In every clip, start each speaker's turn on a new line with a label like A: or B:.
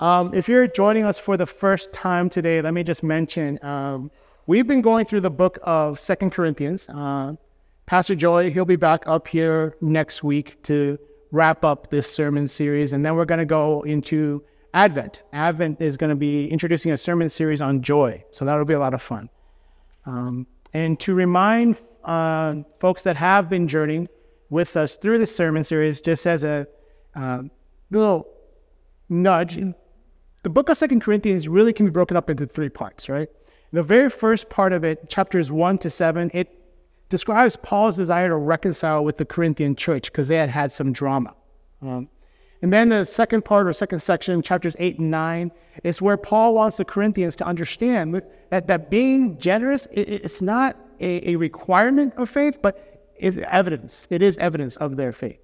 A: Um, if you're joining us for the first time today, let me just mention um, we've been going through the book of Second Corinthians. Uh, Pastor Joy, he'll be back up here next week to wrap up this sermon series, and then we're going to go into Advent. Advent is going to be introducing a sermon series on joy, so that'll be a lot of fun. Um, and to remind uh, folks that have been journeying with us through this sermon series, just as a uh, little nudge, the book of Second Corinthians really can be broken up into three parts, right? The very first part of it, chapters one to seven, it describes Paul's desire to reconcile with the Corinthian church because they had had some drama. Um, and then the second part or second section, chapters 8 and 9, is where Paul wants the Corinthians to understand that, that being generous, it, it's not a, a, requirement of faith, but it's evidence. It is evidence of their faith.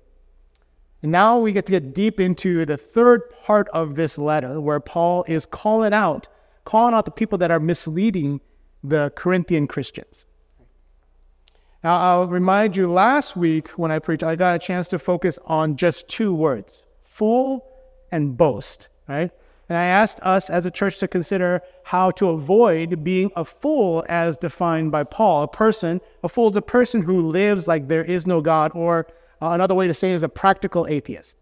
A: Now we get to get deep into the third part of this letter where Paul is calling out, calling out the people that are misleading the Corinthian Christians. Now, I'll remind you last week when I preached, I got a chance to focus on just two words fool and boast, right? And I asked us as a church to consider how to avoid being a fool as defined by Paul. A person, a fool is a person who lives like there is no God, or uh, another way to say it is a practical atheist.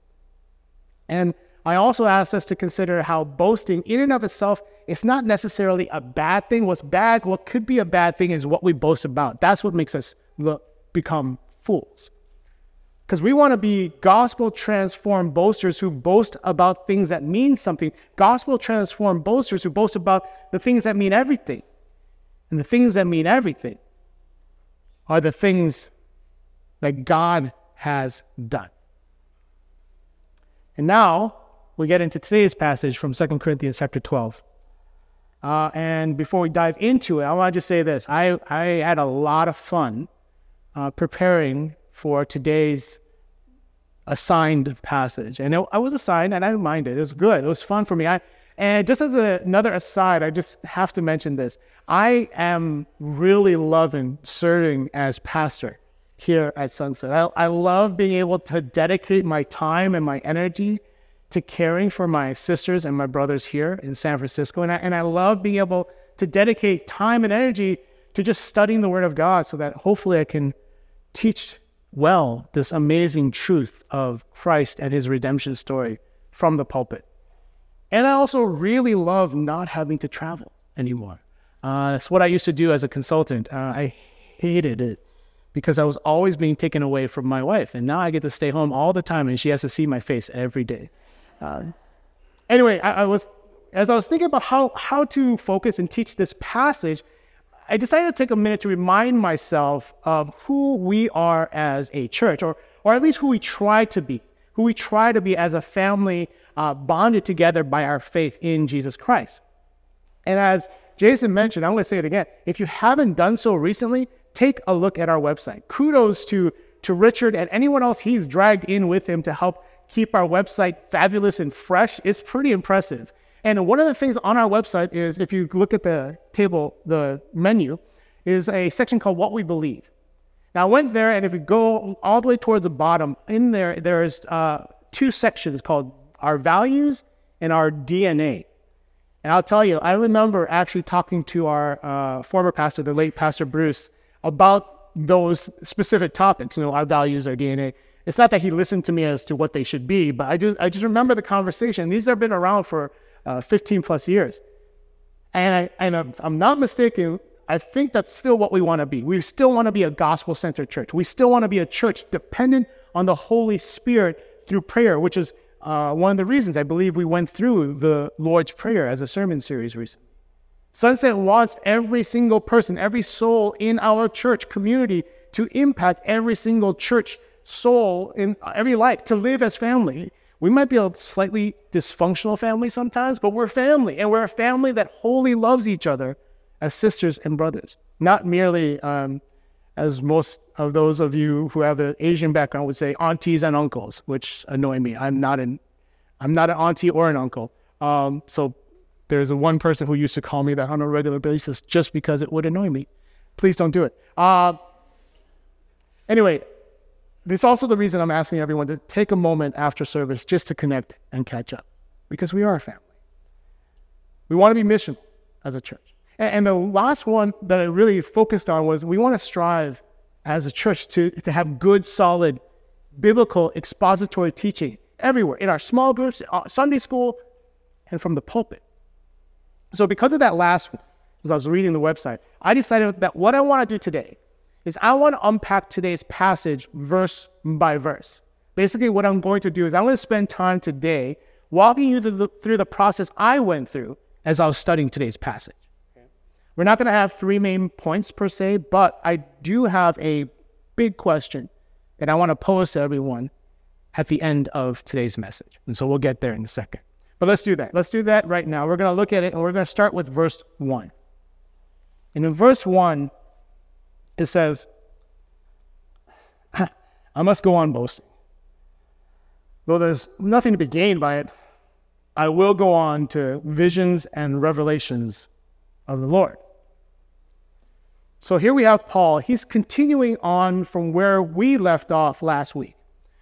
A: And I also asked us to consider how boasting, in and of itself, is not necessarily a bad thing. What's bad, what could be a bad thing, is what we boast about. That's what makes us become fools. Because we want to be gospel transformed boasters who boast about things that mean something. Gospel transformed boasters who boast about the things that mean everything. And the things that mean everything are the things that God has done. And now we get into today's passage from 2 Corinthians chapter 12. Uh, and before we dive into it, I want to just say this. I, I had a lot of fun uh, preparing for today's assigned passage. And it, I was assigned, and I didn't mind it. It was good. It was fun for me. I, and just as a, another aside, I just have to mention this. I am really loving serving as pastor here at Sunset. I, I love being able to dedicate my time and my energy to caring for my sisters and my brothers here in San Francisco. And I, and I love being able to dedicate time and energy to just studying the Word of God so that hopefully I can teach well this amazing truth of Christ and his redemption story from the pulpit. And I also really love not having to travel anymore. Uh, that's what I used to do as a consultant. Uh, I hated it because I was always being taken away from my wife. And now I get to stay home all the time and she has to see my face every day. Uh, anyway, I, I was, as I was thinking about how, how to focus and teach this passage, I decided to take a minute to remind myself of who we are as a church, or, or at least who we try to be, who we try to be as a family uh, bonded together by our faith in Jesus Christ. And as Jason mentioned, I'm going to say it again. If you haven't done so recently, take a look at our website. Kudos to, to Richard and anyone else he's dragged in with him to help keep our website fabulous and fresh. It's pretty impressive. And one of the things on our website is, if you look at the table, the menu, is a section called What We Believe. Now, I went there, and if you go all the way towards the bottom, in there, there's uh, two sections called Our Values and Our DNA. And I'll tell you, I remember actually talking to our uh, former pastor, the late Pastor Bruce, about those specific topics, you know, our values, our DNA. It's not that he listened to me as to what they should be, but I just, I just remember the conversation. These have been around for uh, 15 plus years. And, I, and if I'm not mistaken, I think that's still what we want to be. We still want to be a gospel centered church. We still want to be a church dependent on the Holy Spirit through prayer, which is uh, one of the reasons I believe we went through the Lord's Prayer as a sermon series recently. Sunset wants every single person, every soul in our church community to impact every single church soul in every life, to live as family. We might be a slightly dysfunctional family sometimes, but we're family, and we're a family that wholly loves each other as sisters and brothers, not merely um, as most of those of you who have an Asian background would say, aunties and uncles, which annoy me. I'm not an, I'm not an auntie or an uncle. Um, so there's a one person who used to call me that on a regular basis just because it would annoy me. Please don't do it. Uh, anyway, this is also the reason I'm asking everyone to take a moment after service just to connect and catch up because we are a family. We want to be missional as a church. And, and the last one that I really focused on was we want to strive as a church to, to have good, solid, biblical expository teaching everywhere in our small groups, uh, Sunday school, and from the pulpit. So, because of that last one, as I was reading the website, I decided that what I want to do today is I want to unpack today's passage verse by verse. Basically, what I'm going to do is I'm going to spend time today walking you through the, through the process I went through as I was studying today's passage. We're not going to have three main points per se, but I do have a big question that I want to pose to everyone at the end of today's message. And so we'll get there in a second. But let's do that. Let's do that right now. We're going to look at it and we're going to start with verse 1. And in verse 1, it says, I must go on boasting. Though there's nothing to be gained by it, I will go on to visions and revelations of the Lord. So here we have Paul. He's continuing on from where we left off last week.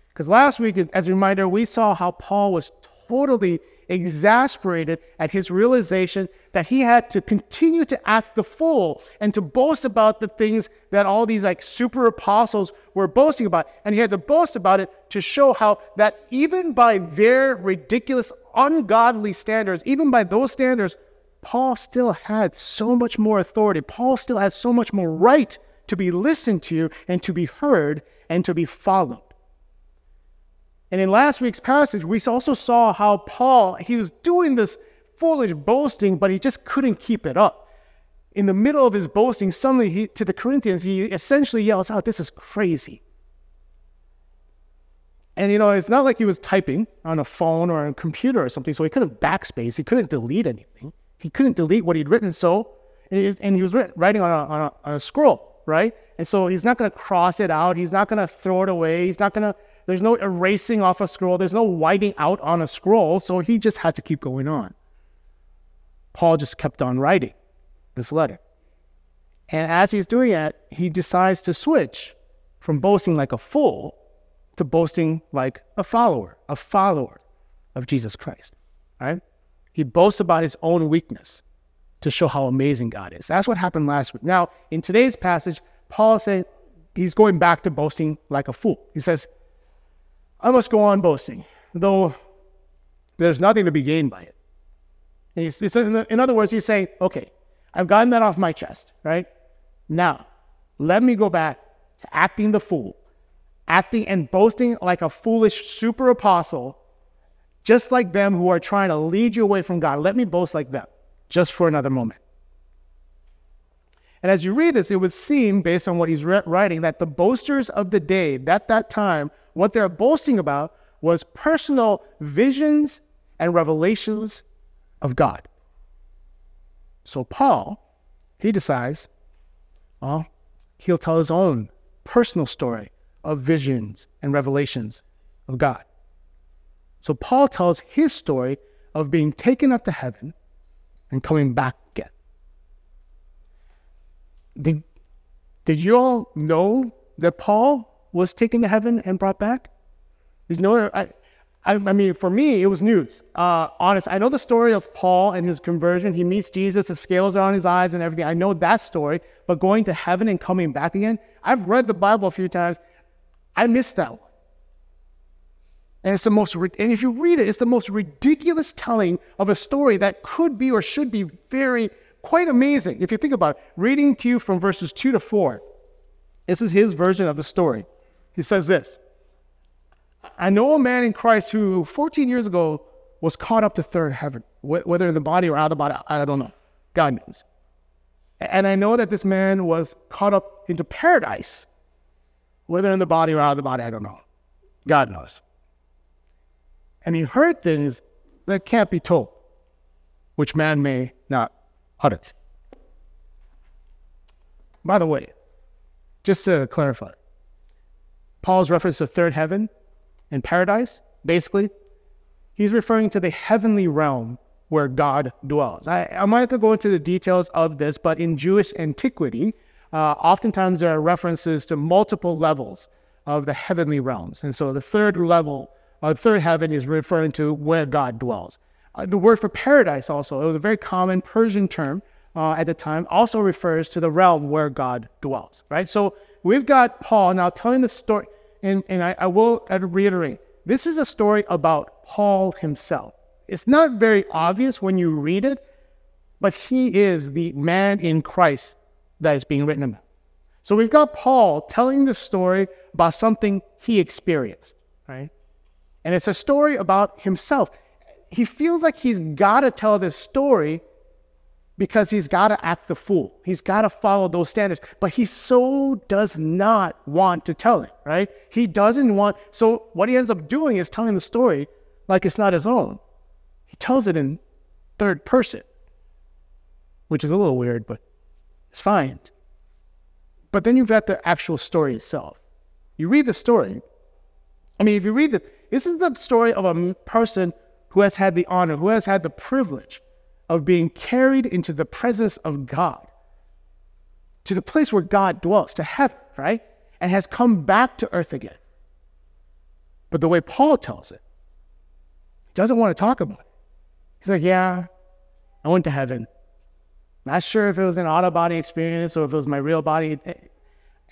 A: Because last week, as a reminder, we saw how Paul was totally exasperated at his realization that he had to continue to act the fool and to boast about the things that all these like super apostles were boasting about. And he had to boast about it to show how that even by their ridiculous, ungodly standards, even by those standards, Paul still had so much more authority. Paul still has so much more right to be listened to and to be heard and to be followed. And in last week's passage, we also saw how Paul, he was doing this foolish boasting, but he just couldn't keep it up. In the middle of his boasting, suddenly he, to the Corinthians, he essentially yells out, This is crazy. And you know, it's not like he was typing on a phone or a computer or something, so he couldn't backspace, he couldn't delete anything. He couldn't delete what he'd written, so, and he was writing on a, on a, on a scroll, right? And so he's not going to cross it out, he's not going to throw it away, he's not going to there's no erasing off a scroll. There's no whiting out on a scroll. So he just had to keep going on. Paul just kept on writing this letter. And as he's doing it, he decides to switch from boasting like a fool to boasting like a follower, a follower of Jesus Christ. Right? He boasts about his own weakness to show how amazing God is. That's what happened last week. Now, in today's passage, Paul saying he's going back to boasting like a fool. He says, I must go on boasting, though there's nothing to be gained by it. He's, he's, in other words, he's saying, okay, I've gotten that off my chest, right? Now, let me go back to acting the fool, acting and boasting like a foolish super apostle, just like them who are trying to lead you away from God. Let me boast like them, just for another moment. And as you read this, it would seem, based on what he's writing, that the boasters of the day at that time what they're boasting about was personal visions and revelations of God. So Paul, he decides, well, he'll tell his own personal story of visions and revelations of God. So Paul tells his story of being taken up to heaven and coming back again. Did, did you all know that Paul was taken to heaven and brought back? Did You know, I, I, I mean, for me, it was news. Uh, honest, I know the story of Paul and his conversion. He meets Jesus, the scales are on his eyes and everything. I know that story. But going to heaven and coming back again, I've read the Bible a few times. I missed that one. And it's the most, and if you read it, it's the most ridiculous telling of a story that could be or should be very, quite amazing. If you think about it, reading to you from verses two to four, this is his version of the story. He says this I know a man in Christ who 14 years ago was caught up to third heaven, whether in the body or out of the body, I don't know. God knows. And I know that this man was caught up into paradise, whether in the body or out of the body, I don't know. God knows. And he heard things that can't be told, which man may not utter. By the way, just to clarify, Paul's reference to third heaven and paradise, basically, he's referring to the heavenly realm where God dwells. I, going to go into the details of this, but in Jewish antiquity, uh, oftentimes there are references to multiple levels of the heavenly realms. And so the third level, uh, third heaven, is referring to where God dwells. Uh, the word for paradise also, it was a very common Persian term uh, at the time, also refers to the realm where God dwells, right? So we've got Paul now telling the story, and, and I, I will reiterate this is a story about Paul himself. It's not very obvious when you read it, but he is the man in Christ that is being written about. So we've got Paul telling the story about something he experienced, right? And it's a story about himself. He feels like he's got to tell this story because he's got to act the fool. He's got to follow those standards. But he so does not want to tell it, right? He doesn't want. So what he ends up doing is telling the story like it's not his own. He tells it in third person, which is a little weird, but it's fine. But then you've got the actual story itself. You read the story. I mean, if you read the, this is the story of a person who has had the honor, who has had the privilege of being carried into the presence of God, to the place where God dwells, to heaven, right? And has come back to earth again. But the way Paul tells it, he doesn't want to talk about it. He's like, yeah, I went to heaven. Not sure if it was an out of body experience or if it was my real body.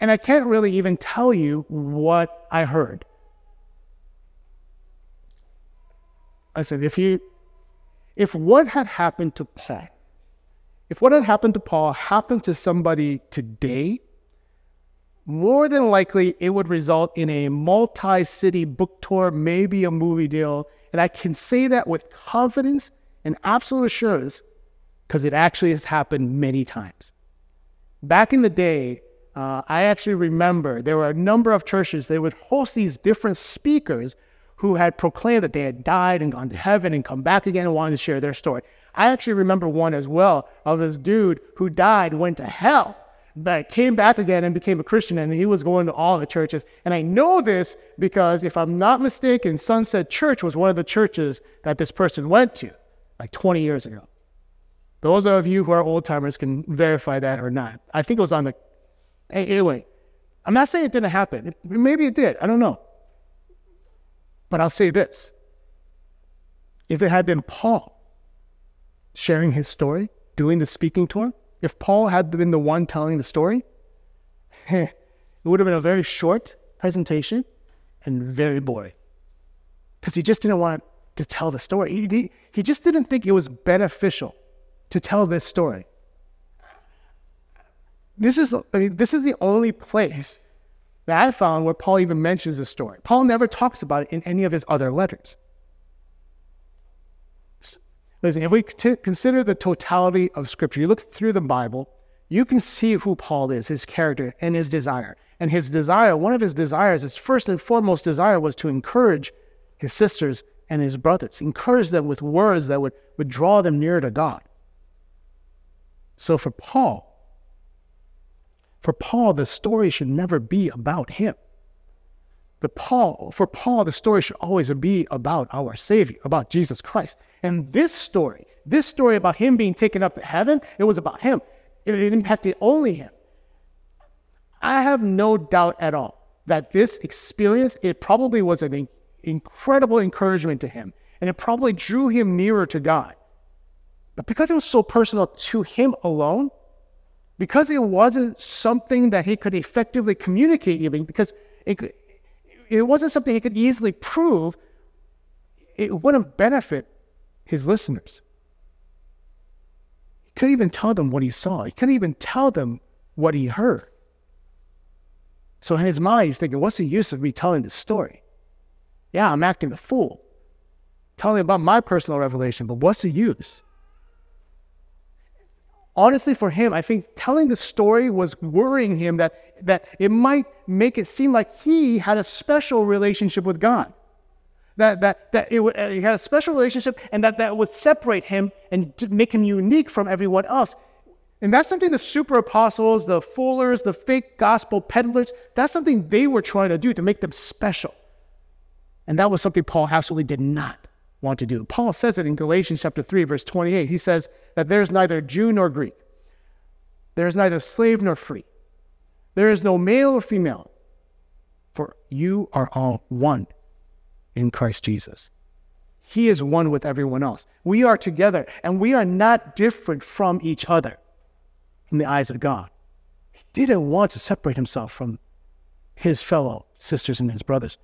A: And I can't really even tell you what I heard. I said, if you if what had happened to Paul, if what had happened to Paul happened to somebody today, more than likely it would result in a multi city book tour, maybe a movie deal. And I can say that with confidence and absolute assurance because it actually has happened many times. Back in the day, uh, I actually remember there were a number of churches, they would host these different speakers who had proclaimed that they had died and gone to heaven and come back again and wanted to share their story. I actually remember one as well of this dude who died, went to hell, but came back again and became a Christian, and he was going to all the churches. And I know this because, if I'm not mistaken, Sunset Church was one of the churches that this person went to like 20 years ago. Those of you who are old timers can verify that or not. I think it was on the. Anyway, I'm not saying it didn't happen. Maybe it did. I don't know. But I'll say this if it had been Paul sharing his story, doing the speaking tour, if Paul had been the one telling the story, it would have been a very short presentation and very boring. Because he just didn't want to tell the story. He, he, he just didn't think it was beneficial to tell this story. This is, I mean, this is the only place that I found where Paul even mentions the story. Paul never talks about it in any of his other letters. Listen, if we consider the totality of Scripture, you look through the Bible, you can see who Paul is, his character, and his desire. And his desire, one of his desires, his first and foremost desire was to encourage his sisters and his brothers, encourage them with words that would, would draw them nearer to God. So for Paul, for Paul, the story should never be about him. But Paul, for Paul, the story should always be about our Savior, about Jesus Christ. And this story, this story about him being taken up to heaven, it was about him. It, it impacted only him. I have no doubt at all that this experience, it probably was an incredible encouragement to him. And it probably drew him nearer to God. But because it was so personal to him alone, because it wasn't something that he could effectively communicate even because it, it wasn't something he could easily prove it wouldn't benefit his listeners. He couldn't even tell them what he saw. He couldn't even tell them what he heard. So in his mind he's thinking what's the use of me telling this story? Yeah i'm acting the fool. Telling about my personal revelation but what's the use honestly for him i think telling the story was worrying him that that it might make it seem like he had a special relationship with god. That that that it would, he had a special relationship and that that would separate him and make him unique from everyone else. And that's something the super apostles the foolers the fake gospel peddlers that's something they were trying to do to make them special. And that was something paul absolutely did not want to do. Paul says it in Galatians chapter 3, verse 28. He says that there is neither Jew nor Greek, there is neither slave nor free, there is no male or female, for you are all one in Christ Jesus. He is one with everyone else. We are together, and we are not different from each other in the eyes of God. He didn't want to separate himself from his fellow sisters and his brothers.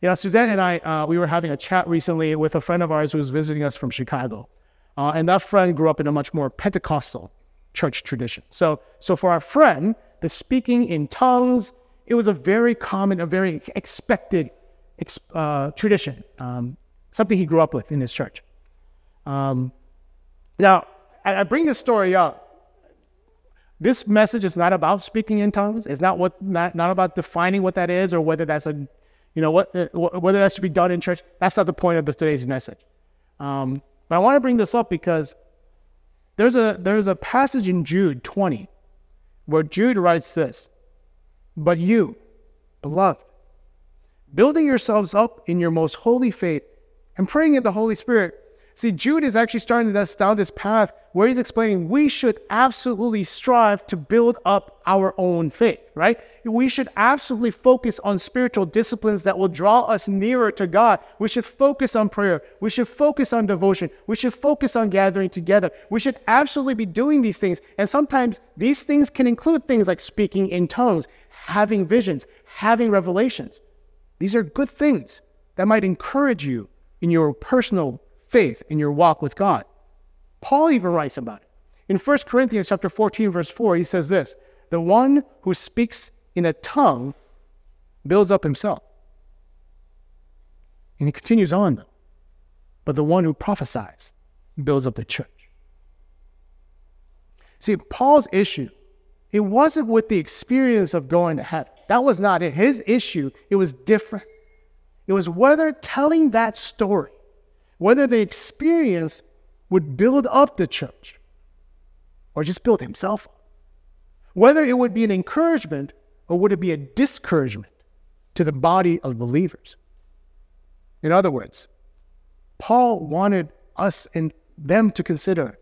A: You know, Suzanne and I, uh, we were having a chat recently with a friend of ours who was visiting us from Chicago. Uh, and that friend grew up in a much more Pentecostal church tradition. So, so for our friend, the speaking in tongues, it was a very common, a very expected uh, tradition, um, something he grew up with in his church. Um, now, I, bring this story up. This message is not about speaking in tongues. It's not what not, not about defining what that is or whether that's a, you know, what uh, whether that should be done in church. That's not the point of the, today's message. Um, but I want to bring this up because there's a there's a passage in Jude 20 where Jude writes this, "But you, beloved, building yourselves up in your most holy faith and praying in the Holy Spirit. See, Jude is actually starting us down this path where he's explaining we should absolutely strive to build up our own faith, right? We should absolutely focus on spiritual disciplines that will draw us nearer to God. We should focus on prayer. We should focus on devotion. We should focus on gathering together. We should absolutely be doing these things. And sometimes these things can include things like speaking in tongues, having visions, having revelations. These are good things that might encourage you in your personal faith, in your walk with God. Paul even writes about it. In 1 Corinthians chapter 14, verse 4, he says this the one who speaks in a tongue builds up himself. And he continues on, though. But the one who prophesies builds up the church. See, Paul's issue, it wasn't with the experience of going to heaven. That was not it. His issue, it was different. It was whether telling that story, whether the experience would build up the church or just build himself up. Whether it would be an encouragement or would it be a discouragement to the body of believers. In other words, Paul wanted us and them to consider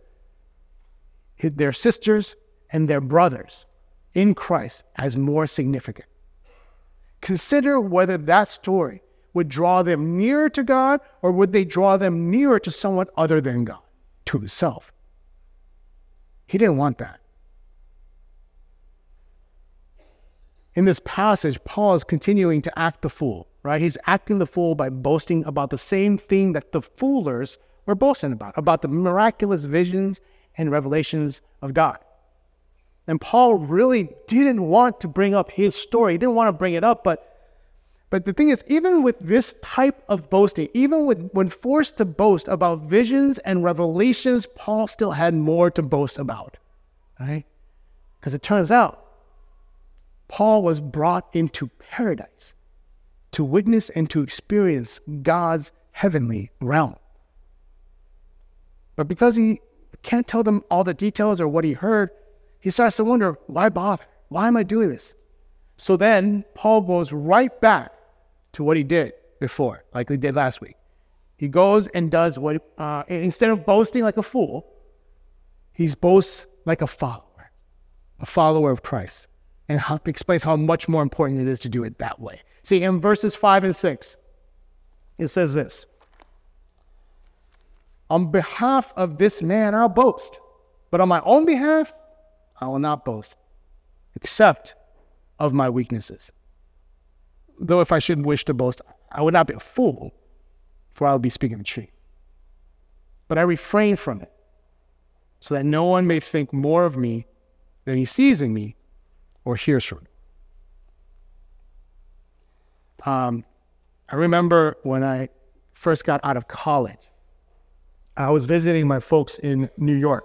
A: their sisters and their brothers in Christ as more significant. Consider whether that story would draw them nearer to God or would they draw them nearer to someone other than God, to himself. He didn't want that. In this passage, Paul is continuing to act the fool, right? He's acting the fool by boasting about the same thing that the foolers were boasting about, about the miraculous visions and revelations of God. And Paul really didn't want to bring up his story. He didn't want to bring it up, but but the thing is, even with this type of boasting, even with, when forced to boast about visions and revelations, Paul still had more to boast about, right? Because it turns out Paul was brought into paradise to witness and to experience God's heavenly realm. But because he can't tell them all the details or what he heard, he starts to wonder, why bother? Why am I doing this? So then Paul goes right back to what he did before, like he did last week. He goes and does what, uh, instead of boasting like a fool, he boasts like a follower, a follower of Christ, and how, explains how much more important it is to do it that way. See, in verses 5 and 6, it says this On behalf of this man, I'll boast, but on my own behalf, I will not boast, except of my weaknesses. Though if I should wish to boast, I would not be a fool, for I would be speaking the truth. But I refrain from it, so that no one may think more of me than he sees in me or hears from me. Um, I remember when I first got out of college, I was visiting my folks in New York.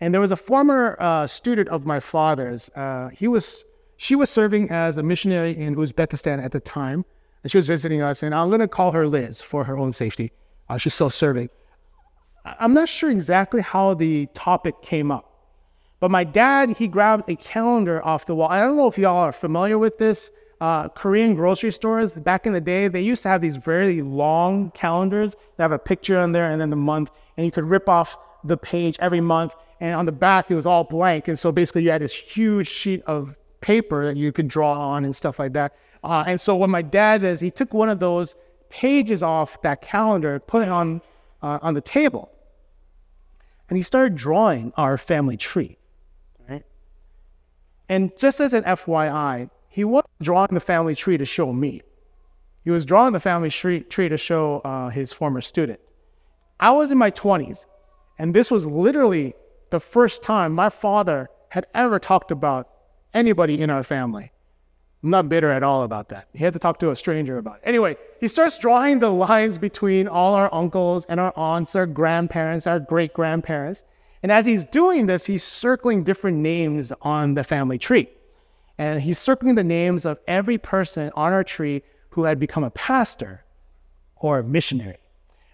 A: And there was a former uh, student of my father's. Uh, he was, she was serving as a missionary in Uzbekistan at the time, and she was visiting us. And I'm going to call her Liz for her own safety. Uh, she's still serving. I'm not sure exactly how the topic came up, but my dad he grabbed a calendar off the wall. I don't know if y'all are familiar with this. Uh, Korean grocery stores back in the day, they used to have these very long calendars that have a picture on there and then the month, and you could rip off the page every month and on the back it was all blank. And so basically you had this huge sheet of paper that you could draw on and stuff like that. Uh, and so what my dad does, he took one of those pages off that calendar, put it on, uh, on the table. And he started drawing our family tree. Right? And just as an FYI, he wasn't drawing the family tree to show me. He was drawing the family tree, tree to show uh, his former student. I was in my 20s, and this was literally the first time my father had ever talked about anybody in our family. I'm not bitter at all about that. He had to talk to a stranger about it. Anyway, he starts drawing the lines between all our uncles and our aunts, our grandparents, our great grandparents. And as he's doing this, he's circling different names on the family tree. And he's circling the names of every person on our tree who had become a pastor or a missionary.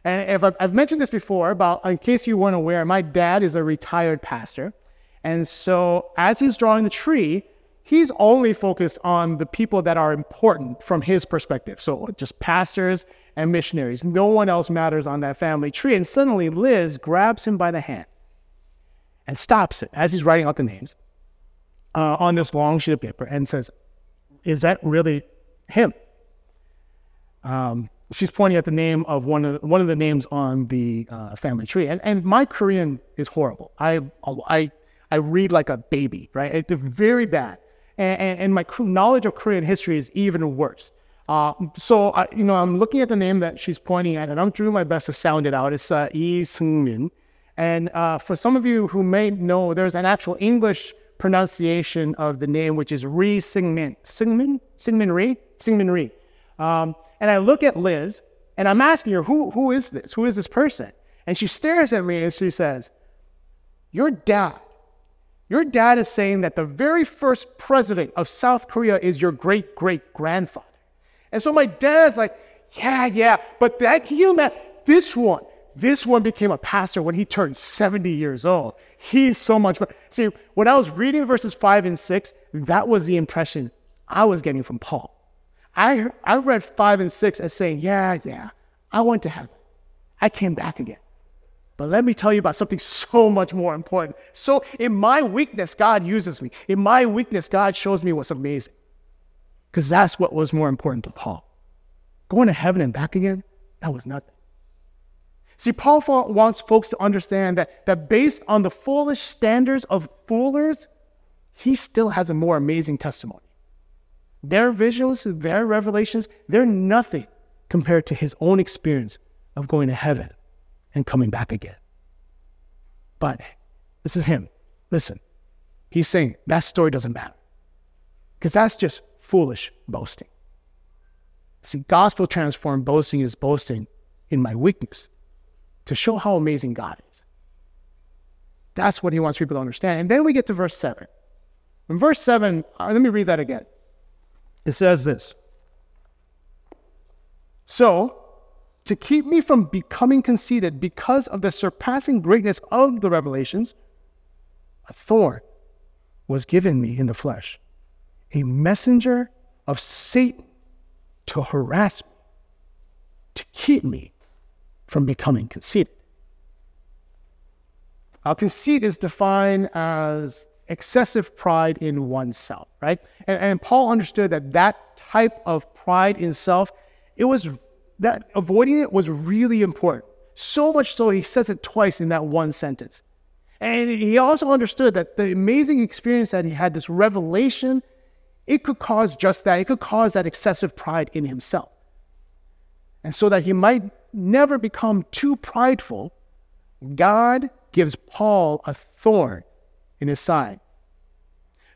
A: And if I've, I've mentioned this before, about in case you weren't aware, my dad is a retired pastor. And so as he's drawing the tree, he's only focused on the people that are important from his perspective. So just pastors and missionaries. No one else matters on that family tree. And suddenly Liz grabs him by the hand and stops it as he's writing out the names uh, on this long sheet of paper and says, Is that really him? Um, she's pointing at the name of one of the, one of the names on the uh, family tree. And, and my Korean is horrible. I, I, I read like a baby, right? It's very bad and, and, my knowledge of Korean history is even worse. Uh, so, I, you know, I'm looking at the name that she's pointing at, and I'm doing my best to sound it out. It's uh, Lee Seung-min. And uh, for some of you who may know, there's an actual English pronunciation of the name, which is Ri Seung-min. Seung-min? Syngman Rhee? Syngman Rhee. Um, and I look at Liz, and I'm asking her, who, who is this? Who is this person? And she stares at me and she says, Your dad your dad is saying that the very first president of South Korea is your great great grandfather. And so my dad's like, yeah, yeah, but that, can you? This one, this one became a pastor when he turned 70 years old. He's so much better. See, when I was reading verses 5 and 6, that was the impression I was getting from Paul. I, I read 5 and 6 as saying, yeah, yeah, I went to heaven. I came back again. But let me tell you about something so much more important. So, in my weakness, God uses me. In my weakness, God shows me what's amazing. Because that's what was more important to Paul. Going to heaven and back again, that was nothing. See, Paul wants folks to understand that, that based on the foolish standards of foolers, he still has a more amazing testimony. Their visions, their revelations, they're nothing compared to his own experience of going to heaven and coming back again. But this is him. Listen, he's saying that story doesn't matter because that's just foolish boasting. See, gospel transformed boasting is boasting in my weakness to show how amazing God is. That's what he wants people to understand. And then we get to verse 7. In verse 7, uh, let me read that again. It says this So, to keep me from becoming conceited because of the surpassing greatness of the revelations, a thorn was given me in the flesh, a messenger of Satan to harass me, to keep me from becoming conceited. Now, conceit is defined as excessive pride in oneself, right? And, and Paul understood that that type of pride in self, it was that avoiding it was really important. So much so, he says it twice in that one sentence. And he also understood that the amazing experience that he had, this revelation, it could cause just that. It could cause that excessive pride in himself. And so that he might never become too prideful, God gives Paul a thorn in his side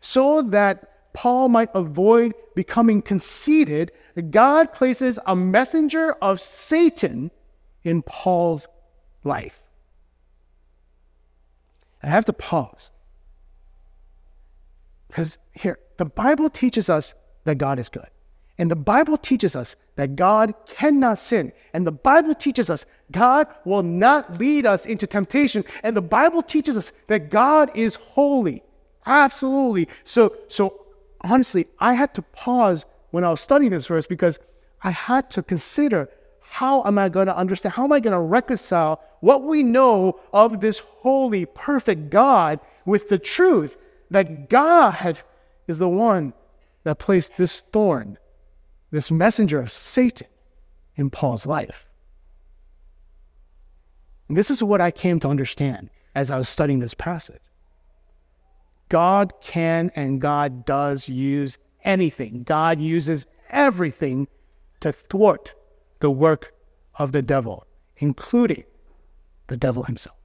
A: so that Paul might avoid becoming conceited, God places a messenger of Satan in Paul's life. I have to pause. Because here, the Bible teaches us that God is good. And the Bible teaches us that God cannot sin. And the Bible teaches us God will not lead us into temptation. And the Bible teaches us that God is holy. Absolutely. So, so honestly, I had to pause when I was studying this verse because I had to consider how am I going to understand, how am I going to reconcile what we know of this holy, perfect God with the truth that God is the one that placed this thorn, this messenger of Satan in Paul's life. And this is what I came to understand as I was studying this passage. God can and God does use anything. God uses everything to thwart the work of the devil, including the devil himself.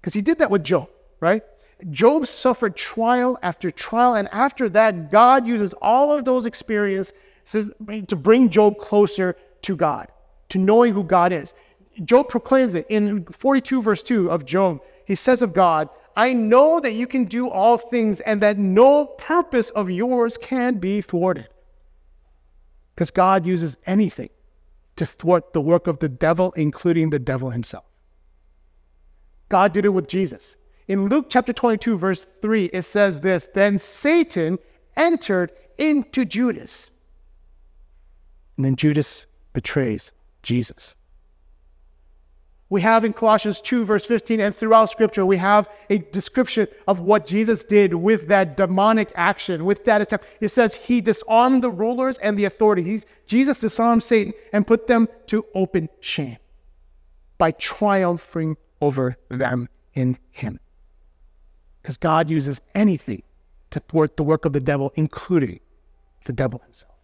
A: Because he did that with Job, right? Job suffered trial after trial, and after that, God uses all of those experiences to bring Job closer to God, to knowing who God is. Job proclaims it in 42, verse 2 of Job. He says of God, I know that you can do all things and that no purpose of yours can be thwarted. Because God uses anything to thwart the work of the devil, including the devil himself. God did it with Jesus. In Luke chapter 22, verse 3, it says this Then Satan entered into Judas. And then Judas betrays Jesus we have in Colossians 2, verse 15, and throughout Scripture, we have a description of what Jesus did with that demonic action, with that attempt. It says he disarmed the rulers and the authorities. Jesus disarmed Satan and put them to open shame by triumphing over them in him. Because God uses anything to thwart the work of the devil, including the devil himself.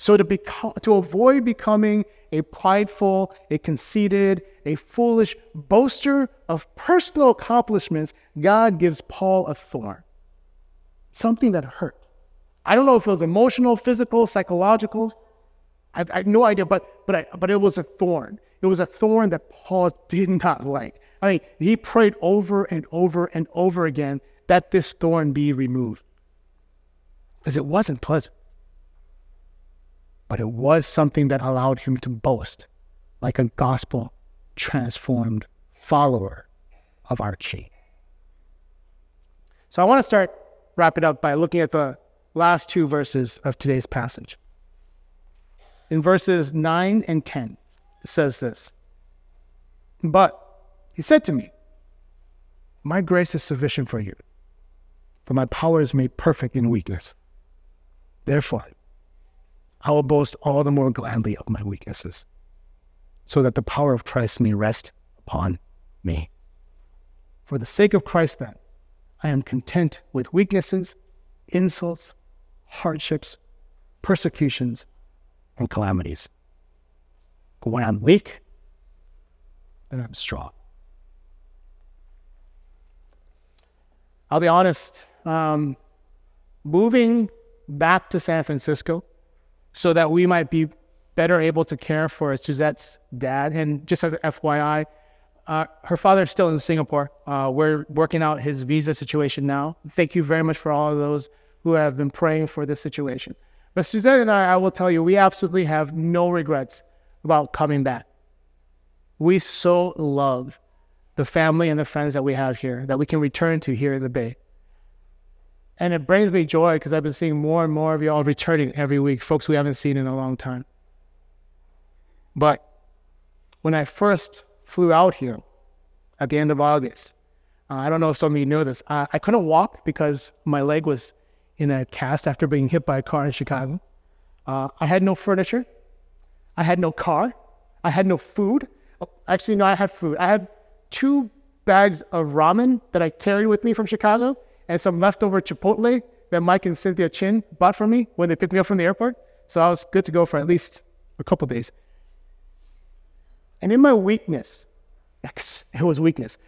A: So to, to avoid becoming a prideful, a conceited, a foolish boaster of personal accomplishments, God gives Paul a thorn, something that hurt. I don't know if it was emotional, physical, psychological. I, I have no idea, but but I, but it was a thorn. It was a thorn that Paul did not like. I mean, he prayed over and over and over again that this thorn be removed because it wasn't pleasant but it was something that allowed him to boast like a gospel transformed follower of Archie. So I want to start, wrap it up by looking at the last two verses of today's passage. In verses 9 and 10, it says this But he said to me, My grace is sufficient for you, for my power is made perfect in weakness. Therefore, I will boast all the more gladly of my weaknesses, so that the power of Christ may rest upon me. For the sake of Christ, then, I am content with weaknesses, insults, hardships, persecutions, and calamities. But when I'm weak, then I'm strong. I'll be honest, um, moving back to San Francisco so that we might be better able to care for Suzette's dad. And just as FYI, uh, her father is still in Singapore. Uh, we're working out his visa situation now. Thank you very much for all of those who have been praying for this situation. But Suzette and I, I will tell you, we absolutely have no regrets about coming back. We so love the family and the friends that we have here that we can return to here in the Bay. And it brings me joy because I've been seeing more and more of y'all returning every week, folks we haven't seen in a long time. But when I first flew out here at the end of August, uh, I don't know if some of you know this, I, I couldn't walk because my leg was in a cast after being hit by a car in Chicago. Uh, I had no furniture. I had no car. I had no food. Oh, actually, no, I had food. I had two bags of ramen that I carried with me from Chicago and some leftover Chipotle that Mike and Cynthia Chin bought for me when they picked me up from the airport. So I was good to go for at least a couple days. And in my weakness, it was weakness,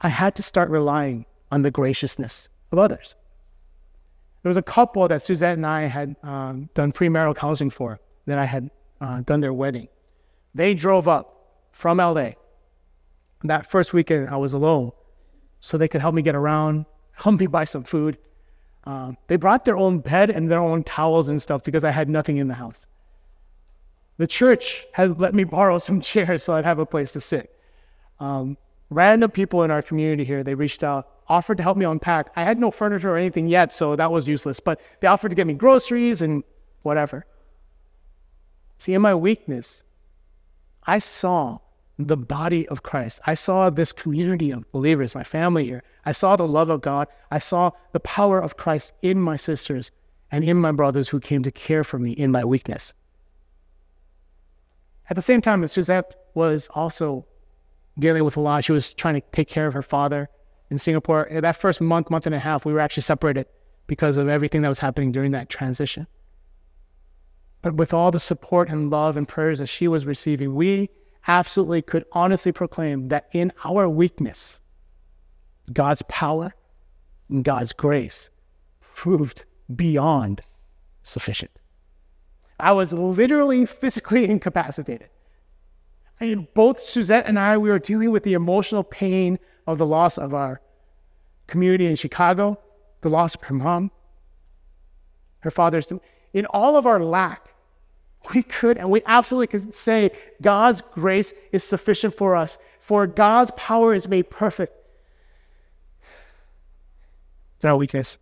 A: I had to start relying on the graciousness of others. There was a couple that Suzette and I had um, done premarital counseling for, that I had uh, done their wedding. They drove up from LA. That first weekend, I was alone, so they could help me get around, help me buy some food. Um, they brought their own bed and their own towels and stuff because I had nothing in the house. The church had let me borrow some chairs so I'd have a place to sit. Um, random people in our community here, they reached out, offered to help me unpack. I had no furniture or anything yet, so that was useless, but they offered to get me groceries and whatever. See, in my weakness, I saw the body of Christ. I saw this community of believers, my family here. I saw the love of God. I saw the power of Christ in my sisters and in my brothers who came to care for me in my weakness. At the same time, Suzette was also dealing with a lot. She was trying to take care of her father in Singapore. That first month, month and a half, we were actually separated because of everything that was happening during that transition. But with all the support and love and prayers that she was receiving, we absolutely could honestly proclaim that in our weakness, God's power and God's grace proved beyond sufficient. I was literally physically incapacitated. I mean, both Suzette and I, we were dealing with the emotional pain of the loss of our community in Chicago, the loss of her mom, her father's. In all of our lack, we could and we absolutely could say God's grace is sufficient for us, for God's power is made perfect in our weakness.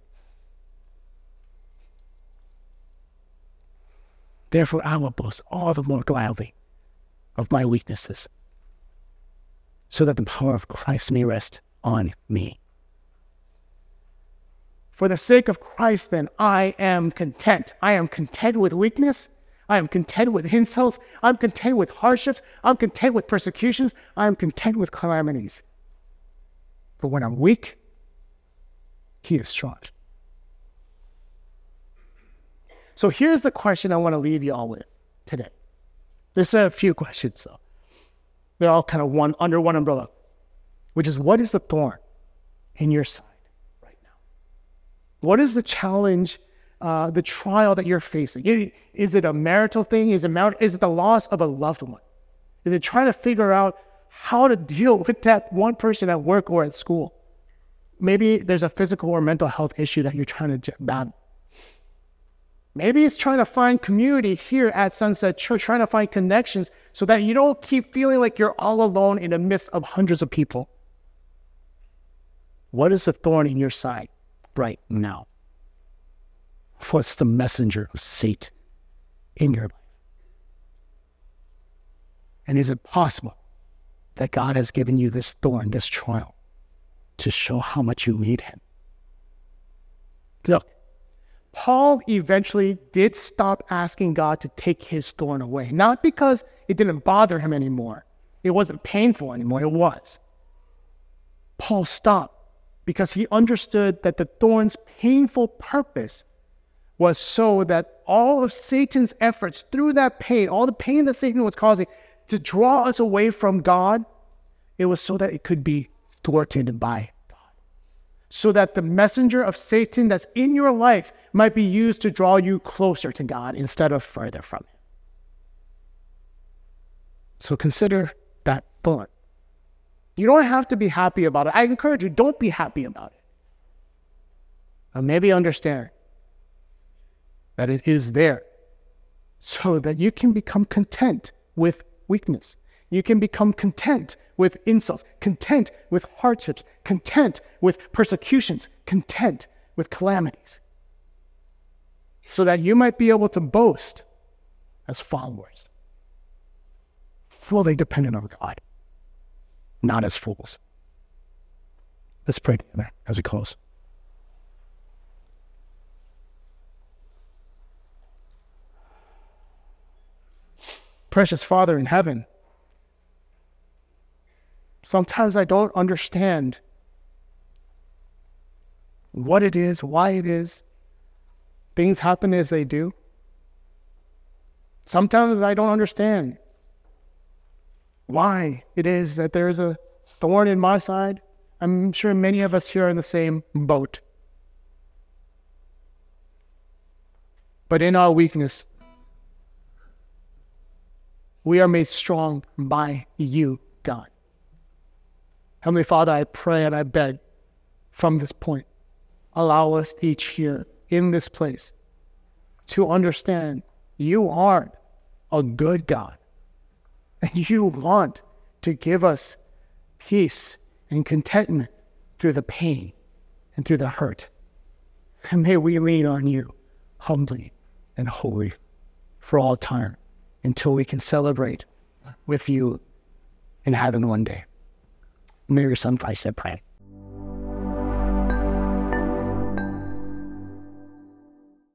A: Therefore, I will boast all the more gladly of my weaknesses, so that the power of Christ may rest on me. For the sake of Christ, then, I am content. I am content with weakness. I am content with insults. I'm content with hardships. I'm content with persecutions. I am content with calamities. But when I'm weak, He is strong. So here's the question I want to leave you all with today. There's a few questions, though. They're all kind of one under one umbrella, which is what is the thorn in your side right now? What is the challenge, uh, the trial that you're facing? Is it a marital thing? Is it, mar- is it the loss of a loved one? Is it trying to figure out how to deal with that one person at work or at school? Maybe there's a physical or mental health issue that you're trying to battle. Maybe it's trying to find community here at Sunset Church, trying to find connections so that you don't keep feeling like you're all alone in the midst of hundreds of people. What is the thorn in your side right now? What's the messenger of Satan in your life? And is it possible that God has given you this thorn, this trial, to show how much you need Him? Look, Paul eventually did stop asking God to take his thorn away, not because it didn't bother him anymore, it wasn't painful anymore, it was. Paul stopped because he understood that the thorn's painful purpose was so that all of Satan's efforts through that pain, all the pain that Satan was causing to draw us away from God, it was so that it could be thwarted by God. so that the messenger of Satan that's in your life might be used to draw you closer to God instead of further from Him. So consider that thought. You don't have to be happy about it. I encourage you, don't be happy about it. Maybe understand that it is there so that you can become content with weakness. You can become content with insults, content with hardships, content with persecutions, content with calamities, so that you might be able to boast as followers, fully dependent on God, not as fools. Let's pray together as we close. Precious Father in heaven, Sometimes I don't understand what it is, why it is. Things happen as they do. Sometimes I don't understand why it is that there's a thorn in my side. I'm sure many of us here are in the same boat. But in our weakness, we are made strong by you, God. Heavenly Father, I pray and I beg from this point, allow us each here in this place to understand you are a good God and you want to give us peace and contentment through the pain and through the hurt. And may we lean on you humbly and wholly for all time until we can celebrate with you in heaven one day. May your son Christ, I pray.